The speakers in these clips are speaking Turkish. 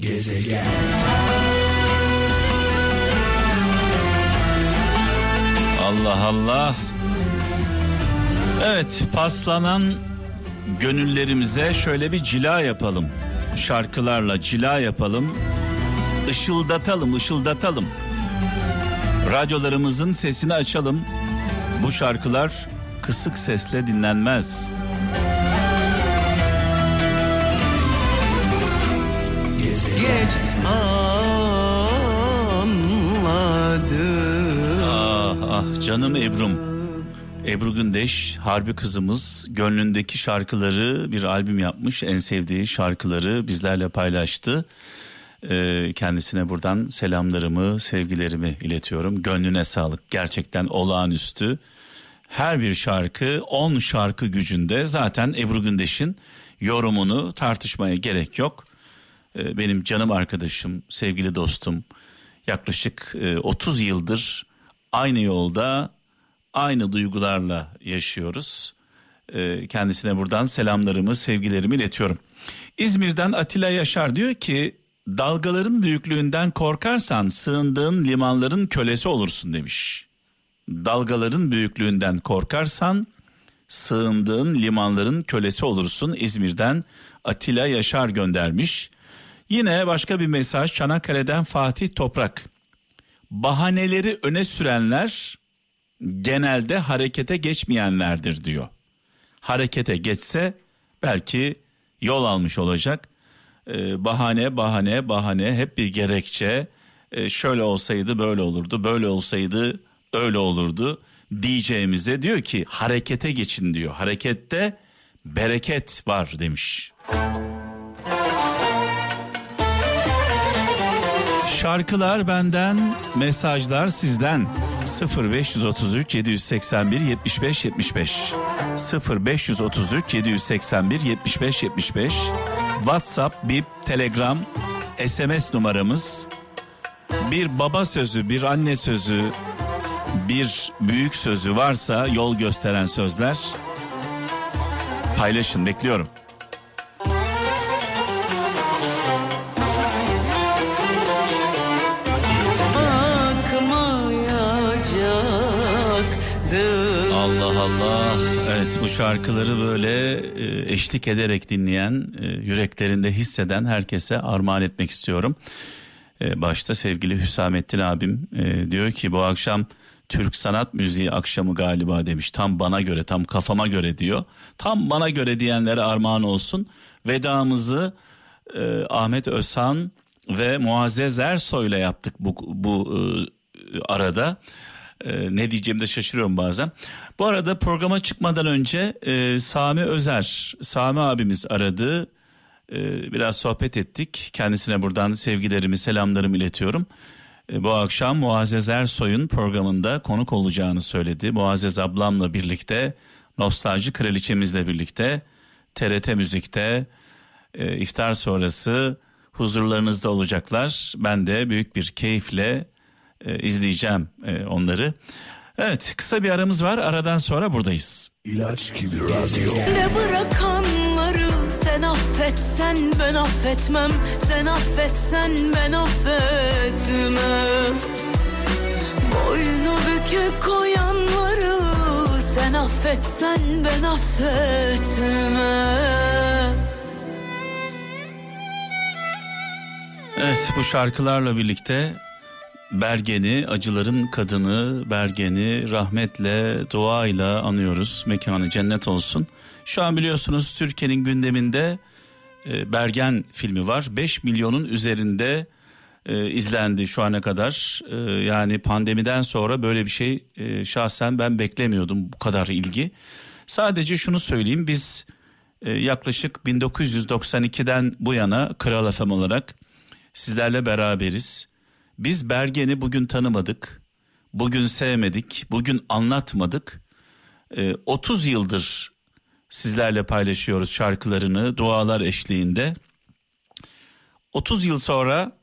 Gezegen. Allah Allah. Evet paslanan gönüllerimize şöyle bir cila yapalım. Şarkılarla cila yapalım. Işıldatalım, ışıldatalım. Radyolarımızın sesini açalım. Bu şarkılar kısık sesle dinlenmez. Ah canım Ebru'm. Ebru Gündeş harbi kızımız gönlündeki şarkıları bir albüm yapmış. En sevdiği şarkıları bizlerle paylaştı. Ee, kendisine buradan selamlarımı, sevgilerimi iletiyorum. Gönlüne sağlık. Gerçekten olağanüstü. Her bir şarkı 10 şarkı gücünde. Zaten Ebru Gündeş'in yorumunu tartışmaya gerek yok. Ee, benim canım arkadaşım, sevgili dostum. Yaklaşık e, 30 yıldır aynı yolda, aynı duygularla yaşıyoruz. Ee, kendisine buradan selamlarımı, sevgilerimi iletiyorum. İzmir'den Atilla Yaşar diyor ki dalgaların büyüklüğünden korkarsan sığındığın limanların kölesi olursun demiş. Dalgaların büyüklüğünden korkarsan sığındığın limanların kölesi olursun İzmir'den Atilla Yaşar göndermiş. Yine başka bir mesaj Çanakkale'den Fatih Toprak. Bahaneleri öne sürenler genelde harekete geçmeyenlerdir diyor. Harekete geçse belki yol almış olacak. Ee, bahane bahane bahane hep bir gerekçe. Ee, şöyle olsaydı böyle olurdu, böyle olsaydı öyle olurdu diyeceğimize diyor ki harekete geçin diyor. Harekette bereket var demiş. Şarkılar benden, mesajlar sizden. 0533 781 75 75 0533 781 75 75 WhatsApp, Bip, Telegram, SMS numaramız. Bir baba sözü, bir anne sözü, bir büyük sözü varsa yol gösteren sözler paylaşın bekliyorum. Şarkıları böyle e, eşlik ederek dinleyen, e, yüreklerinde hisseden herkese armağan etmek istiyorum. E, başta sevgili Hüsamettin abim diyor ki bu akşam Türk sanat müziği akşamı galiba demiş. Tam bana göre, tam kafama göre diyor. Tam bana göre diyenlere armağan olsun. Vedamızı e, Ahmet Özhan ve Muazzez Ersoy'la yaptık bu bu e, arada. E, ne diyeceğimi de şaşırıyorum bazen. Bu arada programa çıkmadan önce e, Sami Özer, Sami abimiz aradı. E, biraz sohbet ettik. Kendisine buradan sevgilerimi, selamlarımı iletiyorum. E, bu akşam Muazzez Ersoy'un programında konuk olacağını söyledi. Muazzez ablamla birlikte, Nostalji Kraliçemizle birlikte, TRT Müzik'te e, iftar sonrası huzurlarınızda olacaklar. Ben de büyük bir keyifle e, izleyeceğim e, onları. Evet kısa bir aramız var. Aradan sonra buradayız. İlaç gibi radyo. Ne bırakanları sen affetsen ben affetmem Sen affetsen ben affetmem Boynu bükük koyanları sen affetsen ben affetmem Evet bu şarkılarla birlikte Bergen'i, acıların kadını Bergen'i rahmetle, duayla anıyoruz. Mekanı cennet olsun. Şu an biliyorsunuz Türkiye'nin gündeminde e, Bergen filmi var. 5 milyonun üzerinde e, izlendi şu ana kadar. E, yani pandemiden sonra böyle bir şey e, şahsen ben beklemiyordum bu kadar ilgi. Sadece şunu söyleyeyim biz e, yaklaşık 1992'den bu yana Kral FM olarak sizlerle beraberiz. Biz Bergen'i bugün tanımadık, bugün sevmedik, bugün anlatmadık. Ee, 30 yıldır sizlerle paylaşıyoruz şarkılarını dualar eşliğinde. 30 yıl sonra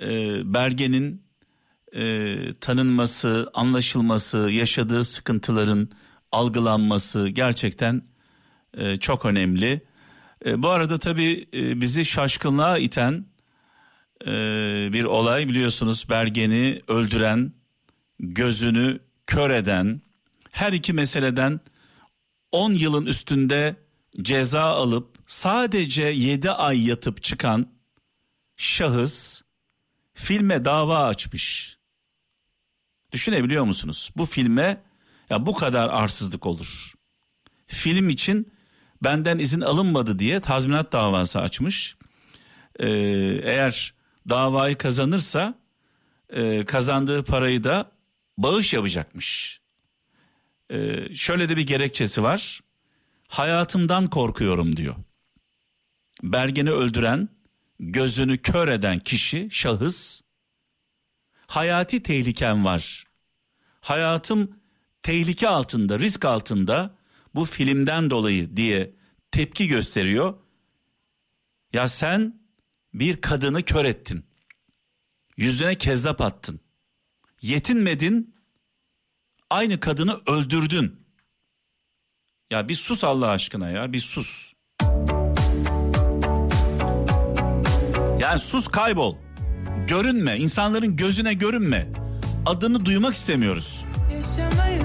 e, Bergen'in e, tanınması, anlaşılması, yaşadığı sıkıntıların algılanması gerçekten e, çok önemli. E, bu arada tabii e, bizi şaşkınlığa iten e, bir olay biliyorsunuz Bergen'i öldüren, gözünü kör eden, her iki meseleden 10 yılın üstünde ceza alıp sadece 7 ay yatıp çıkan şahıs filme dava açmış. Düşünebiliyor musunuz? Bu filme ya bu kadar arsızlık olur. Film için benden izin alınmadı diye tazminat davası açmış. Ee, eğer davayı kazanırsa e, kazandığı parayı da bağış yapacakmış. Ee, şöyle de bir gerekçesi var. Hayatımdan korkuyorum diyor. Bergen'i öldüren, gözünü kör eden kişi, şahıs hayati tehlikem var. Hayatım tehlike altında, risk altında bu filmden dolayı diye tepki gösteriyor. Ya sen bir kadını kör ettin. Yüzüne kezzap attın. Yetinmedin. Aynı kadını öldürdün. Ya bir sus Allah aşkına ya bir sus. Yani sus kaybol. Görünme insanların gözüne görünme. Adını duymak istemiyoruz. Yaşamayı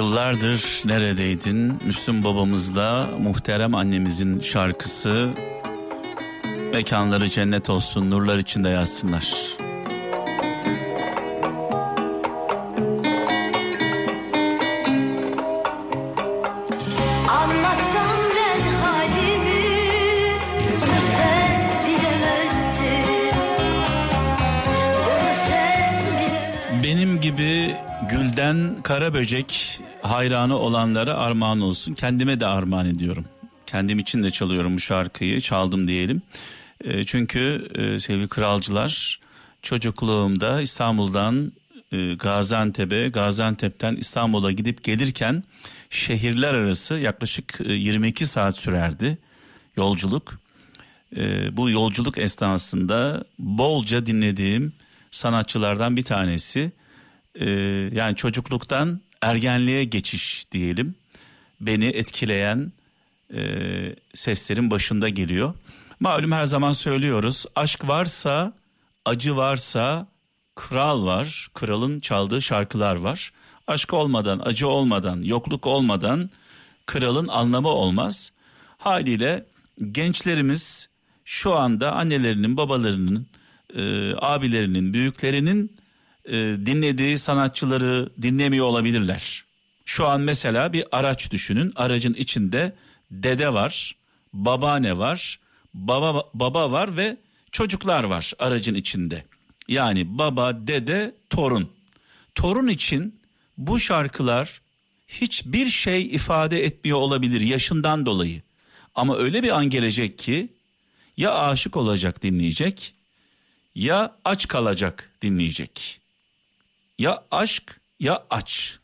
Yıllardır neredeydin? Müslüm babamızla muhterem annemizin şarkısı mekanları cennet olsun, nurlar içinde bilemezsin. Benim gibi gülden kara böcek hayranı olanlara armağan olsun. Kendime de armağan ediyorum. Kendim için de çalıyorum bu şarkıyı. Çaldım diyelim. E, çünkü e, sevgili kralcılar çocukluğumda İstanbul'dan e, Gaziantep'e, Gaziantep'ten İstanbul'a gidip gelirken şehirler arası yaklaşık e, 22 saat sürerdi yolculuk. E, bu yolculuk esnasında bolca dinlediğim sanatçılardan bir tanesi. E, yani çocukluktan ergenliğe geçiş diyelim. Beni etkileyen e, seslerin başında geliyor. Malum her zaman söylüyoruz. Aşk varsa, acı varsa kral var. Kralın çaldığı şarkılar var. Aşk olmadan, acı olmadan, yokluk olmadan kralın anlamı olmaz. Haliyle gençlerimiz şu anda annelerinin, babalarının, e, abilerinin, büyüklerinin e, dinlediği sanatçıları dinlemiyor olabilirler. Şu an mesela bir araç düşünün. Aracın içinde dede var, babaanne var, baba baba var ve çocuklar var aracın içinde. Yani baba, dede, torun. Torun için bu şarkılar hiçbir şey ifade etmiyor olabilir yaşından dolayı. Ama öyle bir an gelecek ki ya aşık olacak dinleyecek ya aç kalacak dinleyecek. Ya aşk ya aç.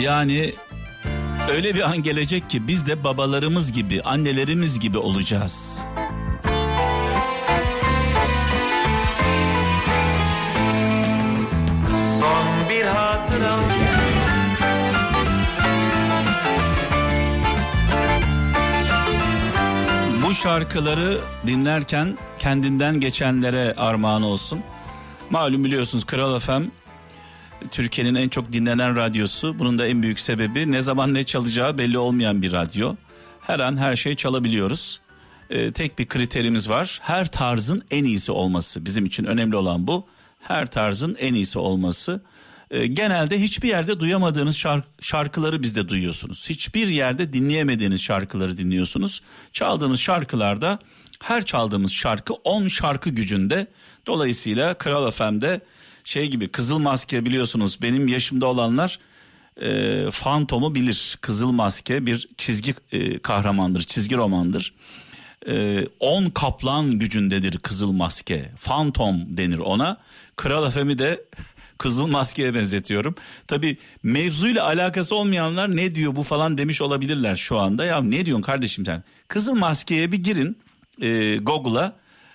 Yani öyle bir an gelecek ki biz de babalarımız gibi, annelerimiz gibi olacağız. Şarkıları dinlerken kendinden geçenlere armağan olsun. Malum biliyorsunuz Kral FM Türkiye'nin en çok dinlenen radyosu. Bunun da en büyük sebebi ne zaman ne çalacağı belli olmayan bir radyo. Her an her şey çalabiliyoruz. Ee, tek bir kriterimiz var. Her tarzın en iyisi olması. Bizim için önemli olan bu. Her tarzın en iyisi olması. Ee, genelde hiçbir yerde duyamadığınız şark- şarkıları bizde duyuyorsunuz. Hiçbir yerde dinleyemediğiniz şarkıları dinliyorsunuz. Çaldığımız şarkılarda her çaldığımız şarkı 10 şarkı gücünde. Dolayısıyla Kral FM'de şey gibi Kızıl Maske biliyorsunuz benim yaşımda olanlar e, Fantom'u bilir. Kızıl Maske bir çizgi e, kahramandır, çizgi romandır. e, 10 kaplan gücündedir kızıl maske. Phantom denir ona. Kral Efem'i de kızıl maskeye benzetiyorum. Tabi mevzuyla alakası olmayanlar ne diyor bu falan demiş olabilirler şu anda. Ya ne diyorsun kardeşim sen? Kızıl maskeye bir girin e, Google'a.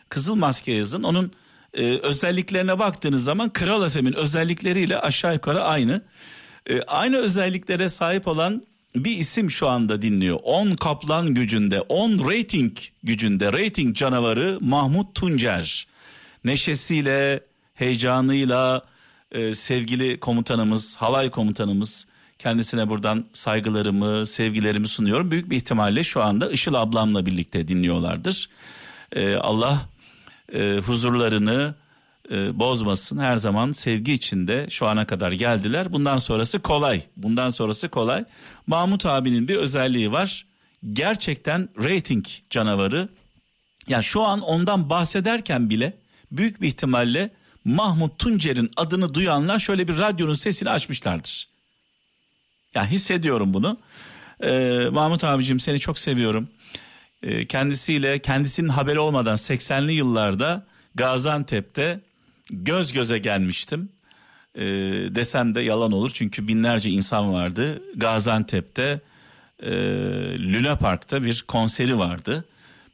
Kızıl maske yazın. Onun e, özelliklerine baktığınız zaman Kral Efem'in özellikleriyle aşağı yukarı aynı. E, aynı özelliklere sahip olan bir isim şu anda dinliyor. 10 kaplan gücünde, 10 rating gücünde, rating canavarı Mahmut Tuncer. Neşesiyle, heyecanıyla e, sevgili komutanımız, halay komutanımız kendisine buradan saygılarımı, sevgilerimi sunuyorum. Büyük bir ihtimalle şu anda Işıl ablamla birlikte dinliyorlardır. E, Allah e, huzurlarını e, bozmasın. Her zaman sevgi içinde şu ana kadar geldiler. Bundan sonrası kolay. Bundan sonrası kolay. Mahmut abinin bir özelliği var. Gerçekten rating canavarı. Ya şu an ondan bahsederken bile büyük bir ihtimalle Mahmut Tuncer'in adını duyanlar şöyle bir radyonun sesini açmışlardır. Ya hissediyorum bunu. Ee, Mahmut abicim seni çok seviyorum. Ee, kendisiyle kendisinin haberi olmadan 80'li yıllarda Gaziantep'te göz göze gelmiştim. Ee, desem de yalan olur çünkü binlerce insan vardı. Gaziantep'te e, Luna Park'ta bir konseri vardı.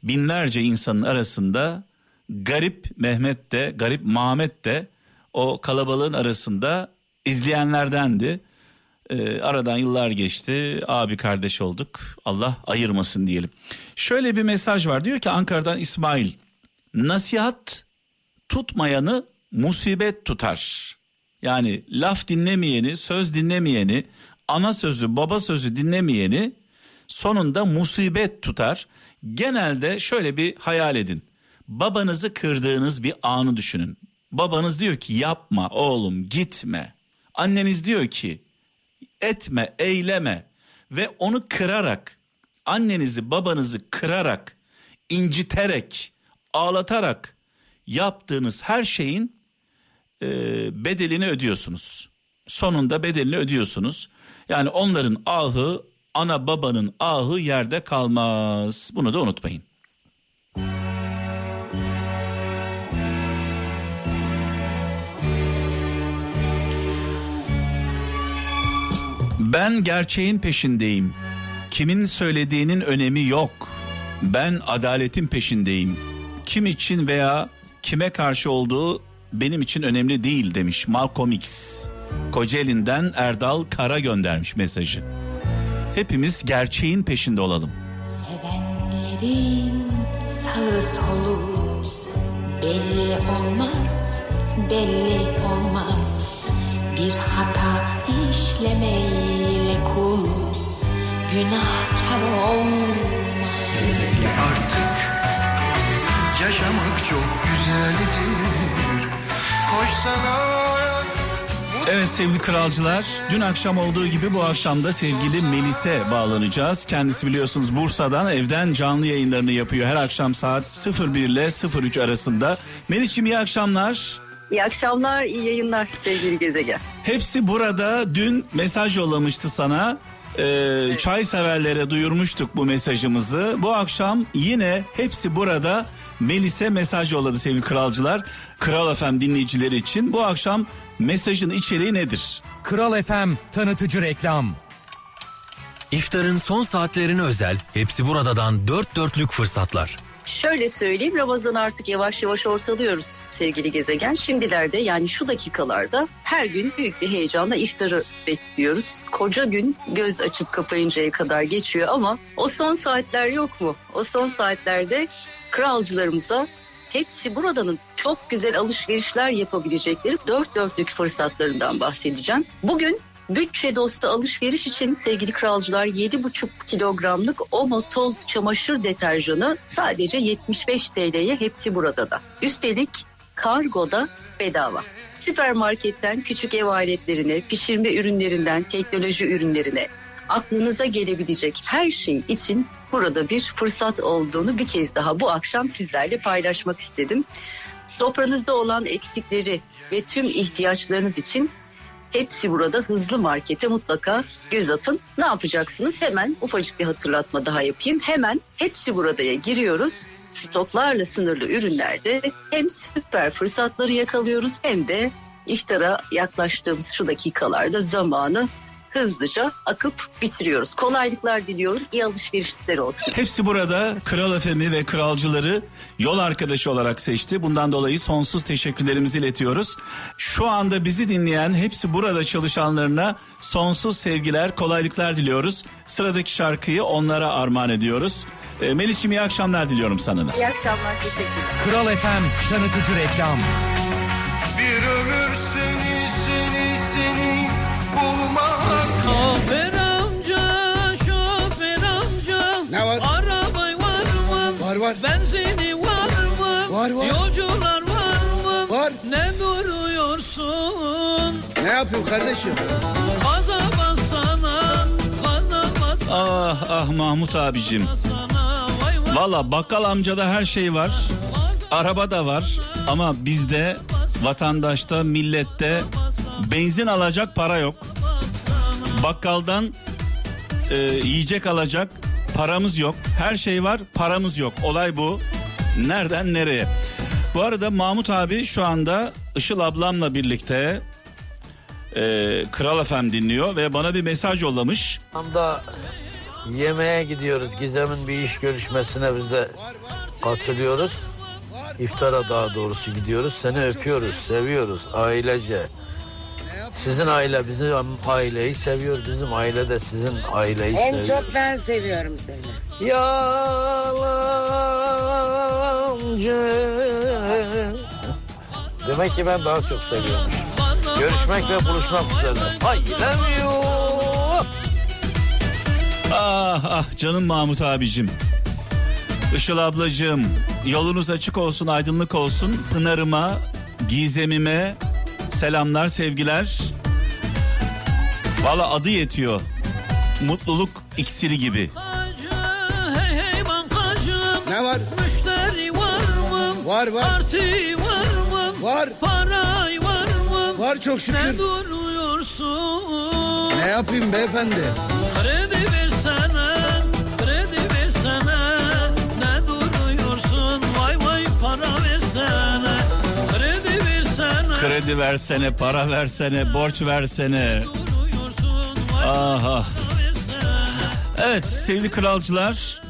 Binlerce insanın arasında Garip Mehmet de, Garip Mahmet de o kalabalığın arasında izleyenlerdendi. Ee, aradan yıllar geçti. Abi kardeş olduk. Allah ayırmasın diyelim. Şöyle bir mesaj var. Diyor ki Ankara'dan İsmail. Nasihat tutmayanı musibet tutar. Yani laf dinlemeyeni, söz dinlemeyeni, ana sözü, baba sözü dinlemeyeni sonunda musibet tutar. Genelde şöyle bir hayal edin. Babanızı kırdığınız bir anı düşünün. Babanız diyor ki yapma oğlum gitme. Anneniz diyor ki etme, eyleme ve onu kırarak, annenizi, babanızı kırarak, inciterek, ağlatarak yaptığınız her şeyin e, bedelini ödüyorsunuz. Sonunda bedelini ödüyorsunuz. Yani onların ahı, ana babanın ahı yerde kalmaz. Bunu da unutmayın. Ben gerçeğin peşindeyim. Kimin söylediğinin önemi yok. Ben adaletin peşindeyim. Kim için veya kime karşı olduğu benim için önemli değil demiş Malcolm X. Kocaeli'nden Erdal Kara göndermiş mesajı. Hepimiz gerçeğin peşinde olalım. Sevenlerin sağı solu belli olmaz, belli olmaz. Bir hata işlemeyle kul günahkar olmaz. Artık yaşamak çok güzeldir. Koşsana Evet sevgili kralcılar dün akşam olduğu gibi bu akşam da sevgili Melis'e bağlanacağız. Kendisi biliyorsunuz Bursa'dan evden canlı yayınlarını yapıyor her akşam saat 01 ile 03 arasında. Melis'ciğim iyi akşamlar. İyi akşamlar, iyi yayınlar sevgili gezegen. Hepsi burada dün mesaj yollamıştı sana. Ee, Çay severlere duyurmuştuk bu mesajımızı. Bu akşam yine hepsi burada Melis'e mesaj yolladı sevgili kralcılar. Kral FM dinleyicileri için bu akşam mesajın içeriği nedir? Kral FM tanıtıcı reklam. İftarın son saatlerine özel hepsi buradadan dört dörtlük fırsatlar. Şöyle söyleyeyim, Ramazan artık yavaş yavaş ortalıyoruz sevgili gezegen. Şimdilerde yani şu dakikalarda her gün büyük bir heyecanla iftarı bekliyoruz. Koca gün göz açıp kapayıncaya kadar geçiyor ama o son saatler yok mu? O son saatlerde kralcılarımıza hepsi buradanın çok güzel alışverişler yapabilecekleri dört dörtlük fırsatlarından bahsedeceğim. Bugün bütçe dostu alışveriş için sevgili kralcılar 7,5 kilogramlık Omo toz çamaşır deterjanı sadece 75 TL'ye hepsi burada da. Üstelik kargoda bedava. Süpermarketten küçük ev aletlerine, pişirme ürünlerinden teknoloji ürünlerine, aklınıza gelebilecek her şey için burada bir fırsat olduğunu bir kez daha bu akşam sizlerle paylaşmak istedim. Sofranızda olan eksikleri ve tüm ihtiyaçlarınız için Hepsi burada hızlı markete mutlaka göz atın. Ne yapacaksınız? Hemen ufacık bir hatırlatma daha yapayım. Hemen hepsi buradaya giriyoruz. Stoklarla sınırlı ürünlerde hem süper fırsatları yakalıyoruz hem de iftara yaklaştığımız şu dakikalarda zamanı hızlıca akıp bitiriyoruz. Kolaylıklar diliyorum. İyi alışverişler olsun. Hepsi burada Kral Efemi ve kralcıları yol arkadaşı olarak seçti. Bundan dolayı sonsuz teşekkürlerimizi iletiyoruz. Şu anda bizi dinleyen hepsi burada çalışanlarına sonsuz sevgiler, kolaylıklar diliyoruz. Sıradaki şarkıyı onlara armağan ediyoruz. E, Melis'ciğim iyi akşamlar diliyorum sana da. İyi akşamlar. Teşekkürler. Kral FM tanıtıcı reklam. Var. Benzini var mı? Var, var. Yolcular var mı? Var. Ne duruyorsun? Ne yapıyorsun kardeşim? Gaza bassana, gaza bassana Ah ah Mahmut abicim. Valla bakkal amcada her şey var. Araba da var ama bizde vatandaşta millette benzin alacak para yok. Bakkaldan e, yiyecek alacak paramız yok. Her şey var paramız yok. Olay bu. Nereden nereye? Bu arada Mahmut abi şu anda Işıl ablamla birlikte e, Kral FM dinliyor ve bana bir mesaj yollamış. anda yemeğe gidiyoruz. Gizem'in bir iş görüşmesine biz de katılıyoruz. İftara daha doğrusu gidiyoruz. Seni öpüyoruz, seviyoruz ailece. Sizin aile bizim aileyi seviyor. Bizim aile de sizin aileyi En seviyor. çok ben seviyorum seni. Yalancı. Demek ki ben daha çok seviyormuşum. Görüşmek ve buluşmak üzere. Love you. Ah ah canım Mahmut abicim. Işıl ablacığım yolunuz açık olsun aydınlık olsun. Pınar'ıma, Gizem'ime selamlar sevgiler. Valla adı yetiyor. Mutluluk iksiri gibi. Ne var? Müşteri var mı? Var var. Parti var mı? Var. Paray var mı? Var çok Ne şükür. duruyorsun? Ne yapayım beyefendi? Kredi versene, Kredi versene, para versene, borç versene. Ah ah. versene. Evet sevgili kralcılar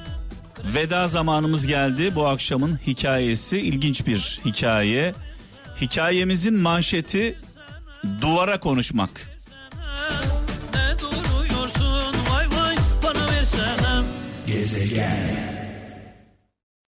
veda zamanımız geldi. Bu akşamın hikayesi ilginç bir hikaye. Hikayemizin manşeti duvara konuşmak. Ne duruyorsun? Vay vay para versene. Gezegen